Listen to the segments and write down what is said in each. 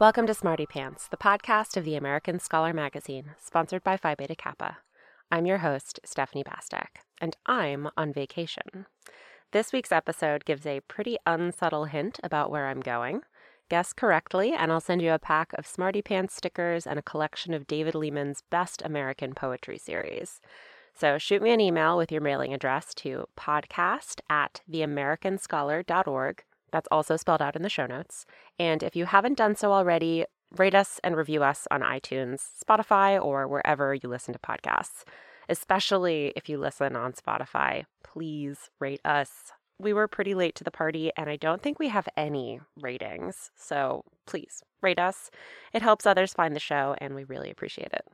Welcome to Smarty Pants, the podcast of the American Scholar magazine, sponsored by Phi Beta Kappa. I'm your host, Stephanie Bastek, and I'm on vacation. This week's episode gives a pretty unsubtle hint about where I'm going. Guess correctly, and I'll send you a pack of Smarty Pants stickers and a collection of David Lehman's best American poetry series. So shoot me an email with your mailing address to podcast at theamericanscholar.org that's also spelled out in the show notes. And if you haven't done so already, rate us and review us on iTunes, Spotify, or wherever you listen to podcasts. Especially if you listen on Spotify, please rate us. We were pretty late to the party, and I don't think we have any ratings. So please rate us. It helps others find the show, and we really appreciate it.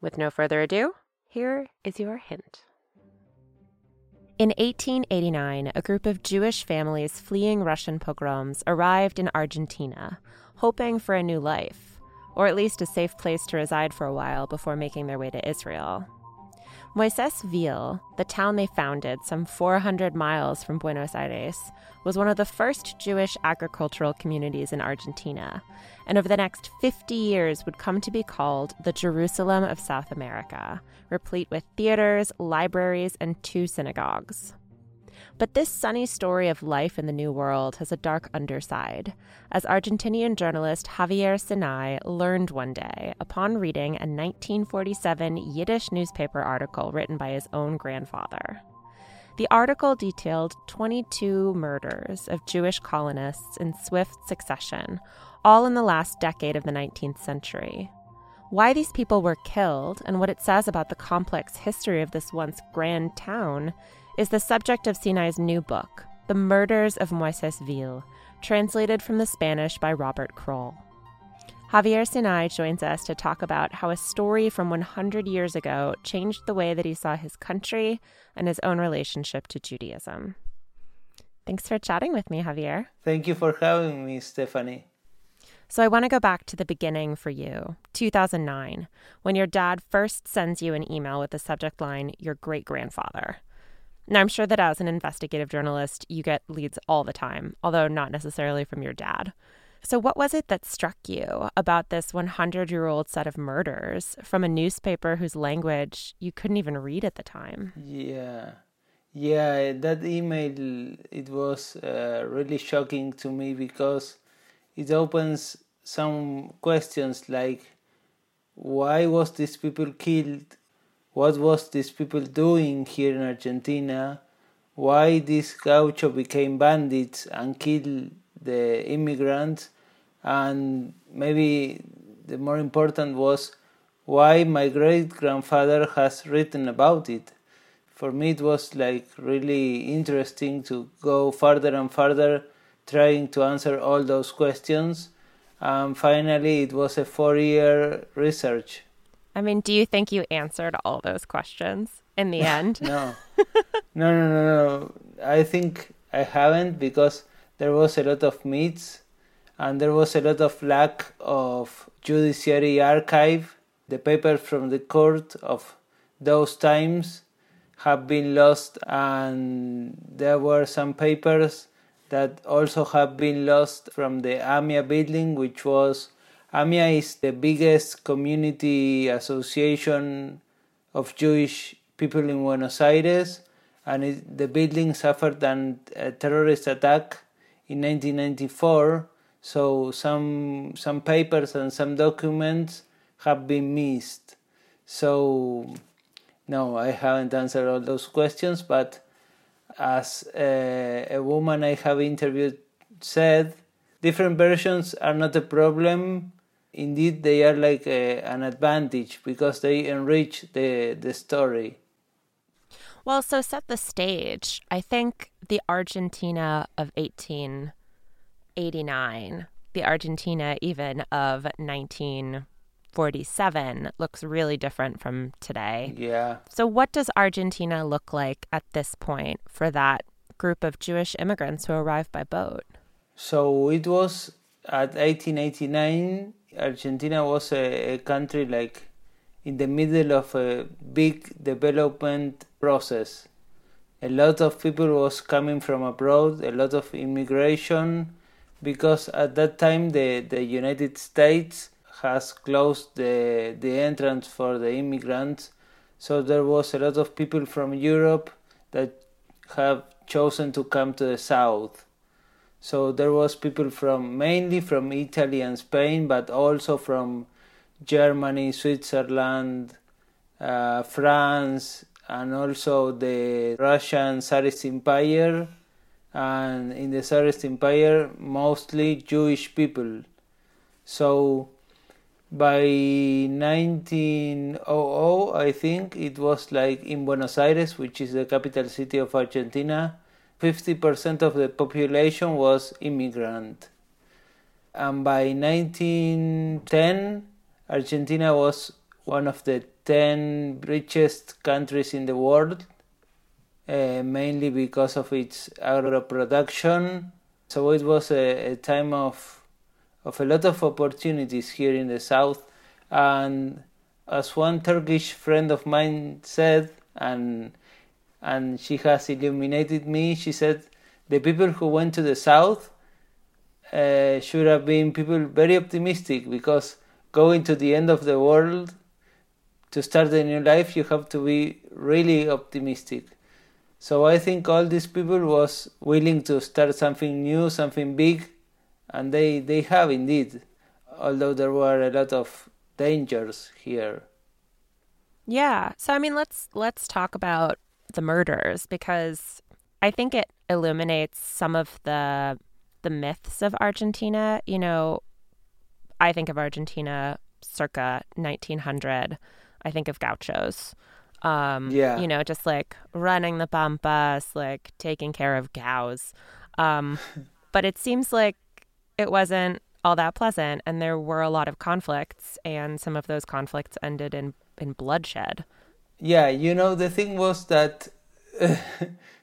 With no further ado, here is your hint. In 1889, a group of Jewish families fleeing Russian pogroms arrived in Argentina, hoping for a new life, or at least a safe place to reside for a while before making their way to Israel. Moisésville, the town they founded some 400 miles from Buenos Aires, was one of the first Jewish agricultural communities in Argentina, and over the next 50 years would come to be called the Jerusalem of South America, replete with theaters, libraries, and two synagogues. But this sunny story of life in the New World has a dark underside, as Argentinian journalist Javier Sinay learned one day upon reading a 1947 Yiddish newspaper article written by his own grandfather. The article detailed 22 murders of Jewish colonists in swift succession, all in the last decade of the 19th century. Why these people were killed and what it says about the complex history of this once grand town is the subject of Sinay's new book, The Murders of Moisésville, translated from the Spanish by Robert Croll. Javier Sinay joins us to talk about how a story from 100 years ago changed the way that he saw his country and his own relationship to Judaism. Thanks for chatting with me, Javier. Thank you for having me, Stephanie. So, I want to go back to the beginning for you 2009, when your dad first sends you an email with the subject line, Your great grandfather. Now, I'm sure that as an investigative journalist, you get leads all the time, although not necessarily from your dad. So, what was it that struck you about this 100 year old set of murders from a newspaper whose language you couldn't even read at the time? Yeah. Yeah, that email, it was uh, really shocking to me because it opens some questions like why was these people killed what was these people doing here in Argentina, why these gaucho became bandits and killed the immigrants, and maybe the more important was why my great grandfather has written about it. For me, it was like really interesting to go further and further trying to answer all those questions. And finally, it was a four year research I mean, do you think you answered all those questions in the end? no. no, no, no, no. I think I haven't because there was a lot of myths and there was a lot of lack of judiciary archive. The papers from the court of those times have been lost, and there were some papers that also have been lost from the AMIA building, which was AMIA is the biggest community association of Jewish people in Buenos Aires, and it, the building suffered an, a terrorist attack in 1994. So some some papers and some documents have been missed. So no, I haven't answered all those questions, but as a, a woman I have interviewed said, different versions are not a problem indeed they are like a, an advantage because they enrich the the story. Well, so set the stage. I think the Argentina of 1889, the Argentina even of 1947 looks really different from today. Yeah. So what does Argentina look like at this point for that group of Jewish immigrants who arrived by boat? So it was at 1889 Argentina was a, a country like in the middle of a big development process. A lot of people was coming from abroad, a lot of immigration. because at that time the, the United States has closed the the entrance for the immigrants so there was a lot of people from Europe that have chosen to come to the south so there was people from mainly from Italy and Spain but also from Germany Switzerland uh, France and also the Russian Tsarist Empire and in the Tsarist Empire mostly Jewish people. So by 1900, I think it was like in Buenos Aires, which is the capital city of Argentina, 50% of the population was immigrant. And by 1910, Argentina was one of the 10 richest countries in the world uh, mainly because of its agro production. So it was a, a, time of of a lot of opportunities here in the south. And as one Turkish friend of mine said, and and she has illuminated me, she said the people who went to the south uh, should have been people very optimistic because going to the end of the world to start a new life you have to be really optimistic so I think all these people was willing to start something new, something big, and they they have indeed, although there were a lot of dangers here. Yeah. So I mean, let's let's talk about the murders because I think it illuminates some of the the myths of Argentina. You know, I think of Argentina circa 1900. I think of gauchos. Um, yeah. You know, just like running the pampas, like taking care of cows. Um, but it seems like it wasn't all that pleasant, and there were a lot of conflicts, and some of those conflicts ended in in bloodshed. Yeah, you know, the thing was that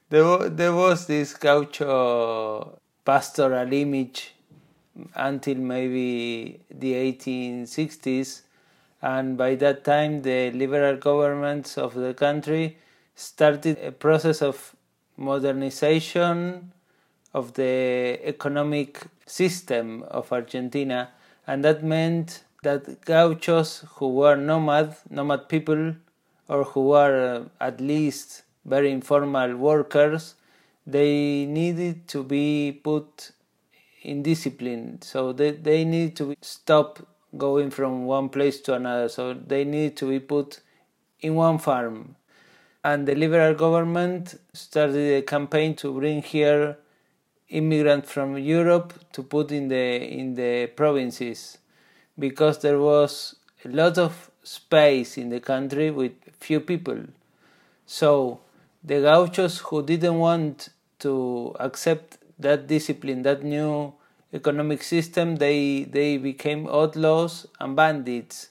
there there was this gaucho pastoral image until maybe the 1860s and by that time the liberal governments of the country started a process of modernization of the economic system of Argentina and that meant that gauchos who were nomad nomad people or who were uh, at least very informal workers they needed to be put in discipline so they, they need to stop going from one place to another. So they need to be put in one farm. And the liberal government started a campaign to bring here immigrants from Europe to put in the in the provinces because there was a lot of space in the country with few people. So the gauchos who didn't want to accept that discipline, that new economic system, they they became outlaws and bandits,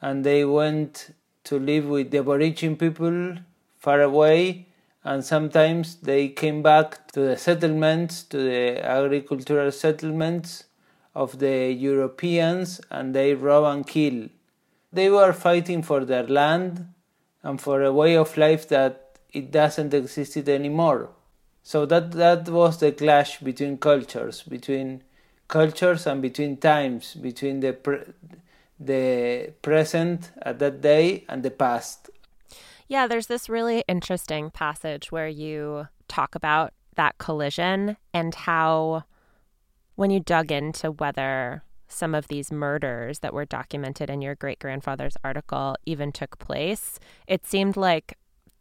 and they went to live with the Aborigine people far away, and sometimes they came back to the settlements, to the agricultural settlements of the Europeans, and they rob and kill. They were fighting for their land and for a way of life that it doesn't exist anymore. So that that was the clash between cultures, between cultures and between times, between the pre- the present at that day and the past. Yeah, there's this really interesting passage where you talk about that collision and how when you dug into whether some of these murders that were documented in your great grandfather's article even took place, it seemed like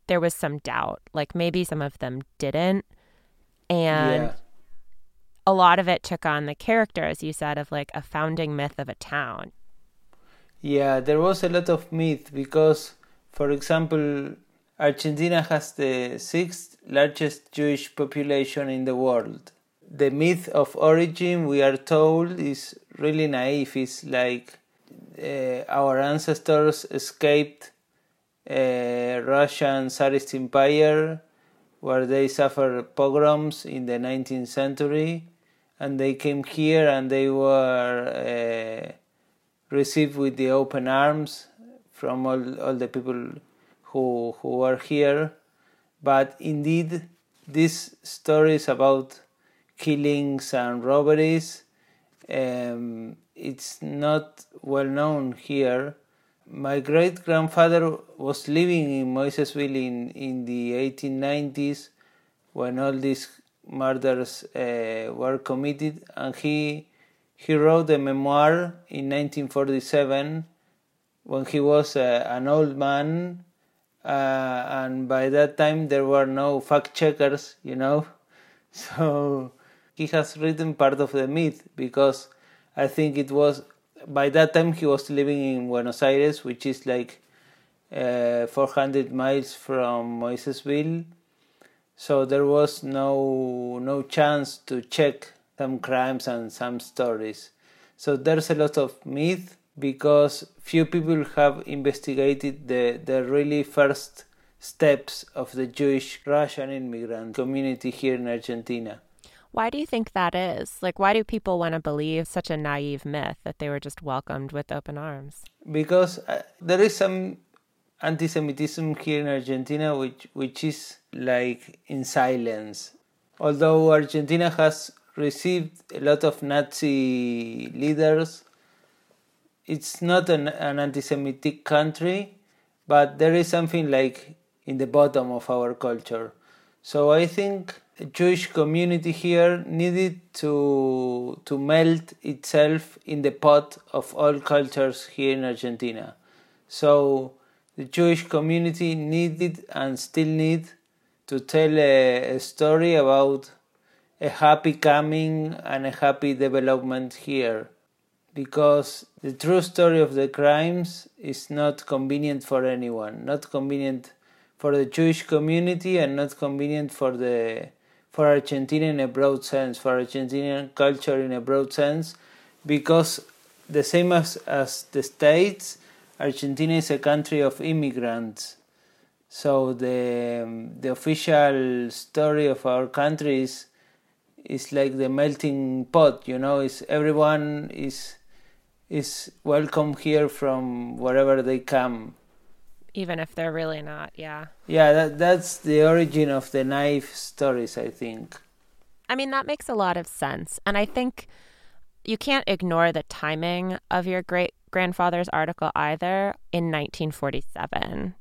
there was some doubt. Like maybe some of them didn't. And yeah a lot of it took on the character, as you said, of like a founding myth of a town. Yeah, there was a lot of myth because, for example, Argentina has the sixth largest Jewish population in the world. The myth of origin, we are told, is really naive. It's like uh, our ancestors escaped uh, Russian Tsarist Empire, where they suffered pogroms in the 19th century and they came here and they were uh, received with the open arms from all, all the people who who were here but indeed this story is about killings and robberies. Um, it's not well known here. My great grandfather was living in Moisesville in, in the 1890s when all these murders uh, were committed, and he he wrote a memoir in 1947 when he was uh, an old man, uh, and by that time there were no fact checkers, you know. So he has written part of the myth because I think it was by that time he was living in Buenos Aires, which is like uh, 400 miles from Moisesville. So there was no no chance to check some crimes and some stories. So there's a lot of myth because few people have investigated the, the really first steps of the Jewish Russian immigrant community here in Argentina. Why do you think that is? Like, why do people want to believe such a naive myth that they were just welcomed with open arms? Because uh, there is some anti-Semitism here in Argentina, which which is like in silence. Although Argentina has received a lot of Nazi leaders, it's not an, an anti-Semitic country, but there is something like in the bottom of our culture. So I think Jewish community here needed to to melt itself in the pot of all cultures here in Argentina. So the Jewish community needed and still need to tell a, a story about a happy coming and a happy development here because the true story of the crimes is not convenient for anyone not convenient for the Jewish community and not convenient for the for Argentina in a broad sense, for Argentinian culture in a broad sense, because the same as, as the States, Argentina is a country of immigrants. So the the official story of our country is is like the melting pot, you know, is everyone is is welcome here from wherever they come even if they're really not. Yeah. Yeah, that that's the origin of the knife stories, I think. I mean, that makes a lot of sense. And I think you can't ignore the timing of your great grandfather's article either in 1947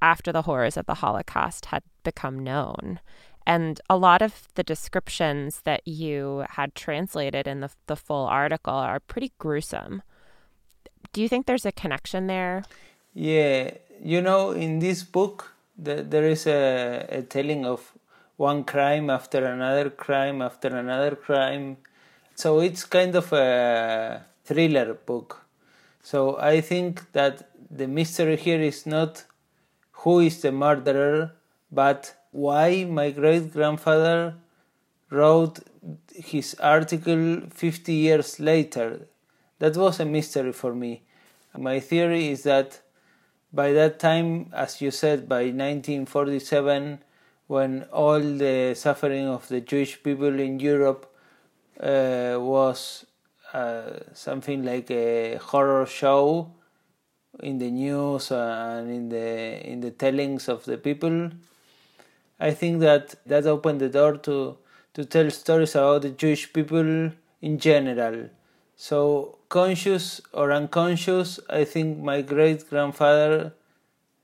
after the horrors of the Holocaust had become known. And a lot of the descriptions that you had translated in the, the full article are pretty gruesome. Do you think there's a connection there? Yeah, you know, in this book, the, there is a, a telling of one crime after another crime after another crime. So it's kind of a thriller book. So I think that the mystery here is not who is the murderer, but why my great grandfather wrote his article 50 years later. That was a mystery for me. My theory is that by that time, as you said, by 1947, when all the suffering of the Jewish people in Europe uh, was uh, something like a horror show in the news and in the in the tellings of the people. I think that that opened the door to to tell stories about the Jewish people in general. So conscious or unconscious, I think my great grandfather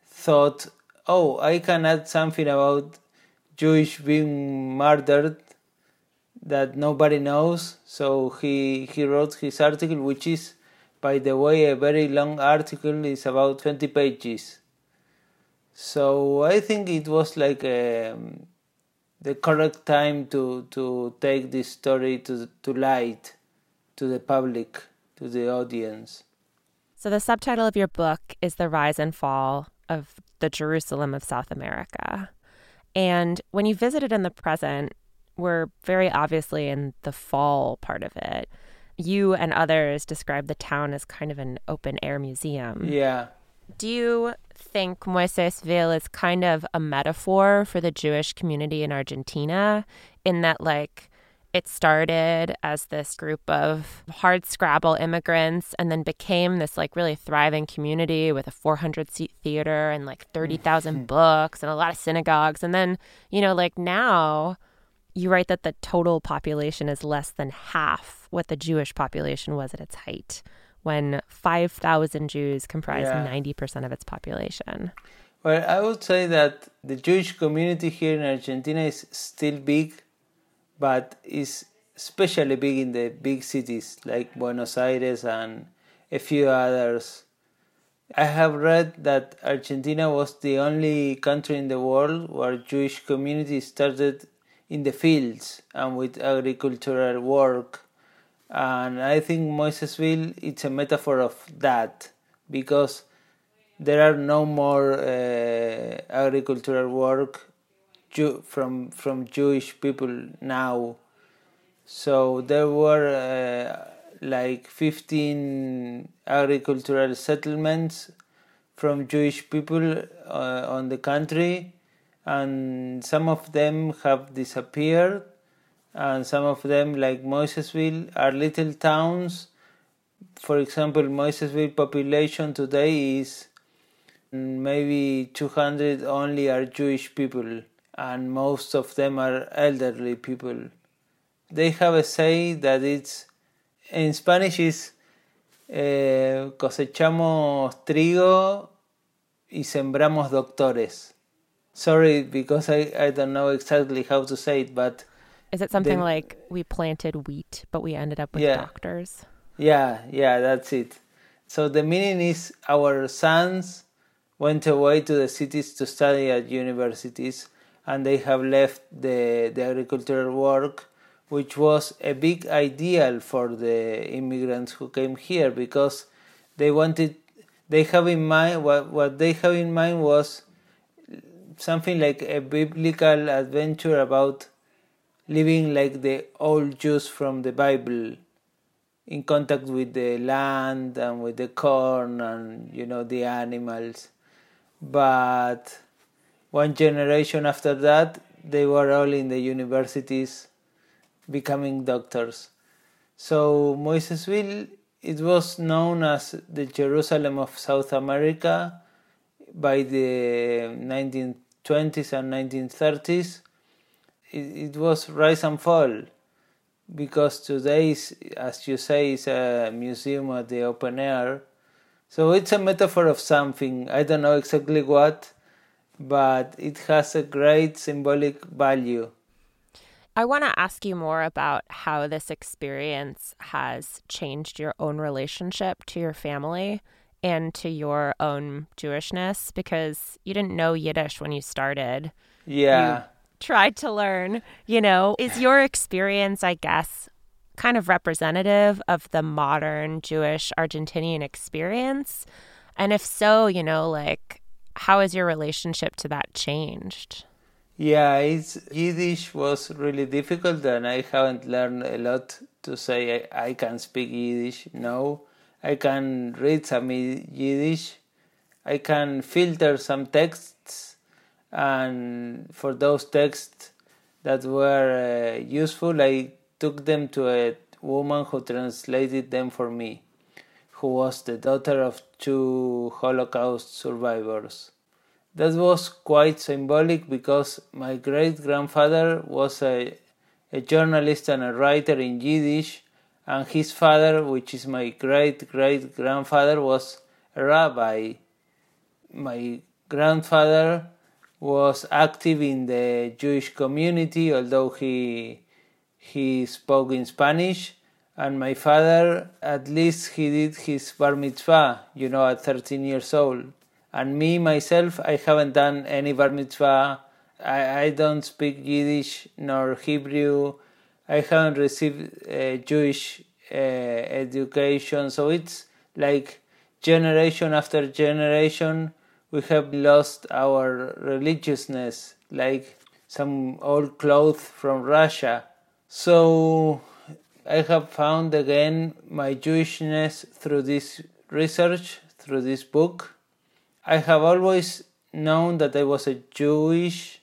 thought, oh, I can add something about Jewish being murdered that nobody knows. So he, he wrote his article, which is, by the way, a very long article, it's about 20 pages. So I think it was like a, um, the correct time to, to take this story to, to light, to the public to the audience. So, the subtitle of your book is The Rise and Fall of the Jerusalem of South America. And when you visited in the present, we're very obviously in the fall part of it. You and others describe the town as kind of an open air museum. Yeah. Do you think Moisesville is kind of a metaphor for the Jewish community in Argentina in that, like, it started as this group of hard scrabble immigrants and then became this like really thriving community with a 400 seat theater and like 30,000 mm-hmm. books and a lot of synagogues. And then, you know, like now you write that the total population is less than half what the Jewish population was at its height, when 5,000 Jews comprise yeah. 90% of its population. Well, I would say that the Jewish community here in Argentina is still big, but is especially big in the big cities like Buenos Aires and a few others. I have read that Argentina was the only country in the world where Jewish community started in the fields and with agricultural work. And I think Moisesville it's a metaphor of that because there are no more uh, agricultural work from from Jewish people now. So there were uh, like 15 agricultural settlements from Jewish people uh, on the country, and some of them have disappeared, and some of them, like Moisesville, are little towns. For example, Moisesville population today is maybe 200 only are Jewish people, and most of them are elderly people. They have a say that it's in Spanish is eh, cosechamos trigo y sembramos doctores. Sorry, because I, I don't know exactly how to say it, but. Is it something the, like we planted wheat, but we ended up with yeah, doctors? Yeah, yeah, that's it. So the meaning is our sons went away to the cities to study at universities, and they have left the, the agricultural work which was a big ideal for the immigrants who came here because they wanted they have in mind what what they have in mind was something like a biblical adventure about living like the old Jews from the Bible in contact with the land and with the corn and you know the animals. But one generation after that they were all in the universities becoming doctors. So Moisesville, it was known as the Jerusalem of South America by the 1920s and 1930s. It, it was rise and fall because today, is, as you say, is a museum at the open air. So it's a metaphor of something. I don't know exactly what, but it has a great symbolic value. I want to ask you more about how this experience has changed your own relationship to your family and to your own Jewishness because you didn't know Yiddish when you started. Yeah. You tried to learn, you know. Is your experience, I guess, kind of representative of the modern Jewish Argentinian experience? And if so, you know, like, how has your relationship to that changed? Yeah, Yiddish was really difficult, and I haven't learned a lot to say I, I can speak Yiddish. No, I can read some Yiddish. I can filter some texts, and for those texts that were uh, useful, I took them to a woman who translated them for me, who was the daughter of two Holocaust survivors that was quite symbolic because my great grandfather was a, a journalist and a writer in Yiddish, and his father, which is my great great grandfather, was a rabbi. My grandfather was active in the Jewish community, although he he spoke in Spanish. And my father, at least he did his bar mitzvah, you know, at 13 years old. And me myself i haven't done any bar mitzvah. I, I don't speak yiddish nor hebrew. I haven't received a jewish uh, education. So it's like generation after generation we have lost our religiousness like some old clothes from russia. So i have found again my jewishness through this research through this book I have always known that I was a Jewish,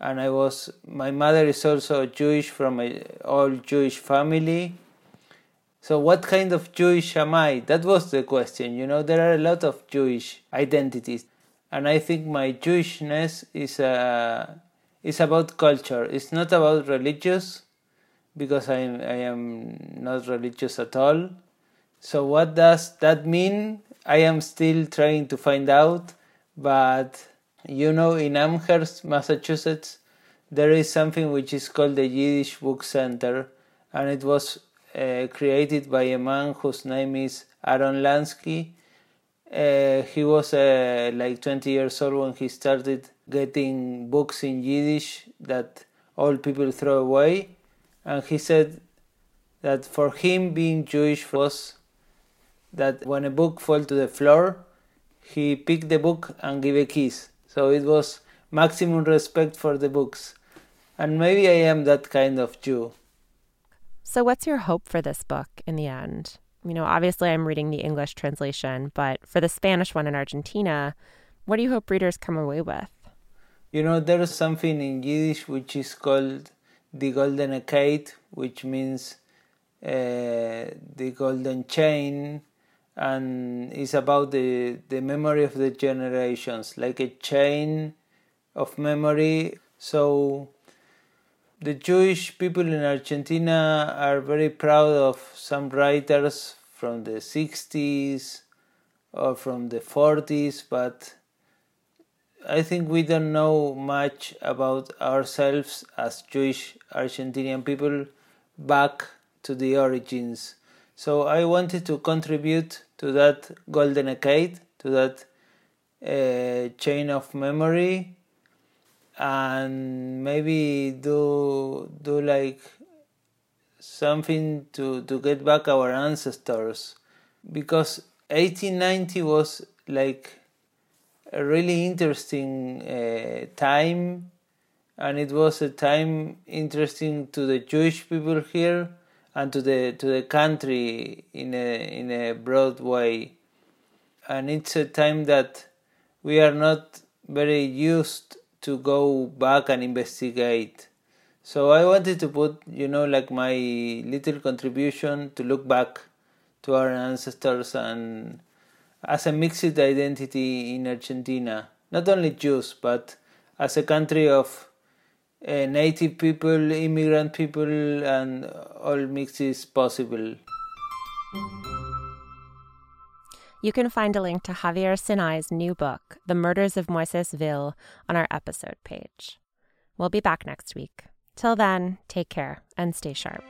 and I was. My mother is also Jewish from a all Jewish family. So, what kind of Jewish am I? That was the question. You know, there are a lot of Jewish identities, and I think my Jewishness is a is about culture. It's not about religious because I I am not religious at all. So what does that mean? I am still trying to find out, but you know, in Amherst, Massachusetts, there is something which is called the Yiddish Book Center, and it was uh, created by a man whose name is Aaron Lansky. Uh, he was uh, like 20 years old when he started getting books in Yiddish that all people throw away, and he said that for him being Jewish was that when a book fell to the floor, he picked the book and gave a kiss. So it was maximum respect for the books. And maybe I am that kind of Jew. So, what's your hope for this book in the end? You know, obviously, I'm reading the English translation, but for the Spanish one in Argentina, what do you hope readers come away with? You know, there is something in Yiddish which is called the Golden Kette, which means uh, the golden chain, and it's about the, the memory of the generations, like a chain of memory. So the Jewish people in Argentina are very proud of some writers from the 60s or from the 40s, but I think we don't know much about ourselves as Jewish Argentinian people back to the origins. So I wanted to contribute to that golden decade, to that uh, chain of memory, and maybe do do like something to to get back our ancestors, because 1890 was like a really interesting uh, time, and it was a time interesting to the Jewish people here and to the to the country in a in a broad way. And it's a time that we are not very used to go back and investigate. So i wanted to put you know like my little contribution to look back to our ancestors and as a mixed identity in argentina not only jews but as a country of uh, native people, immigrant people, and all mixes possible. You can find a link to Javier Sinay's new book, The Murders of Moises Ville, on our episode page. We'll be back next week. Till then, take care and stay sharp.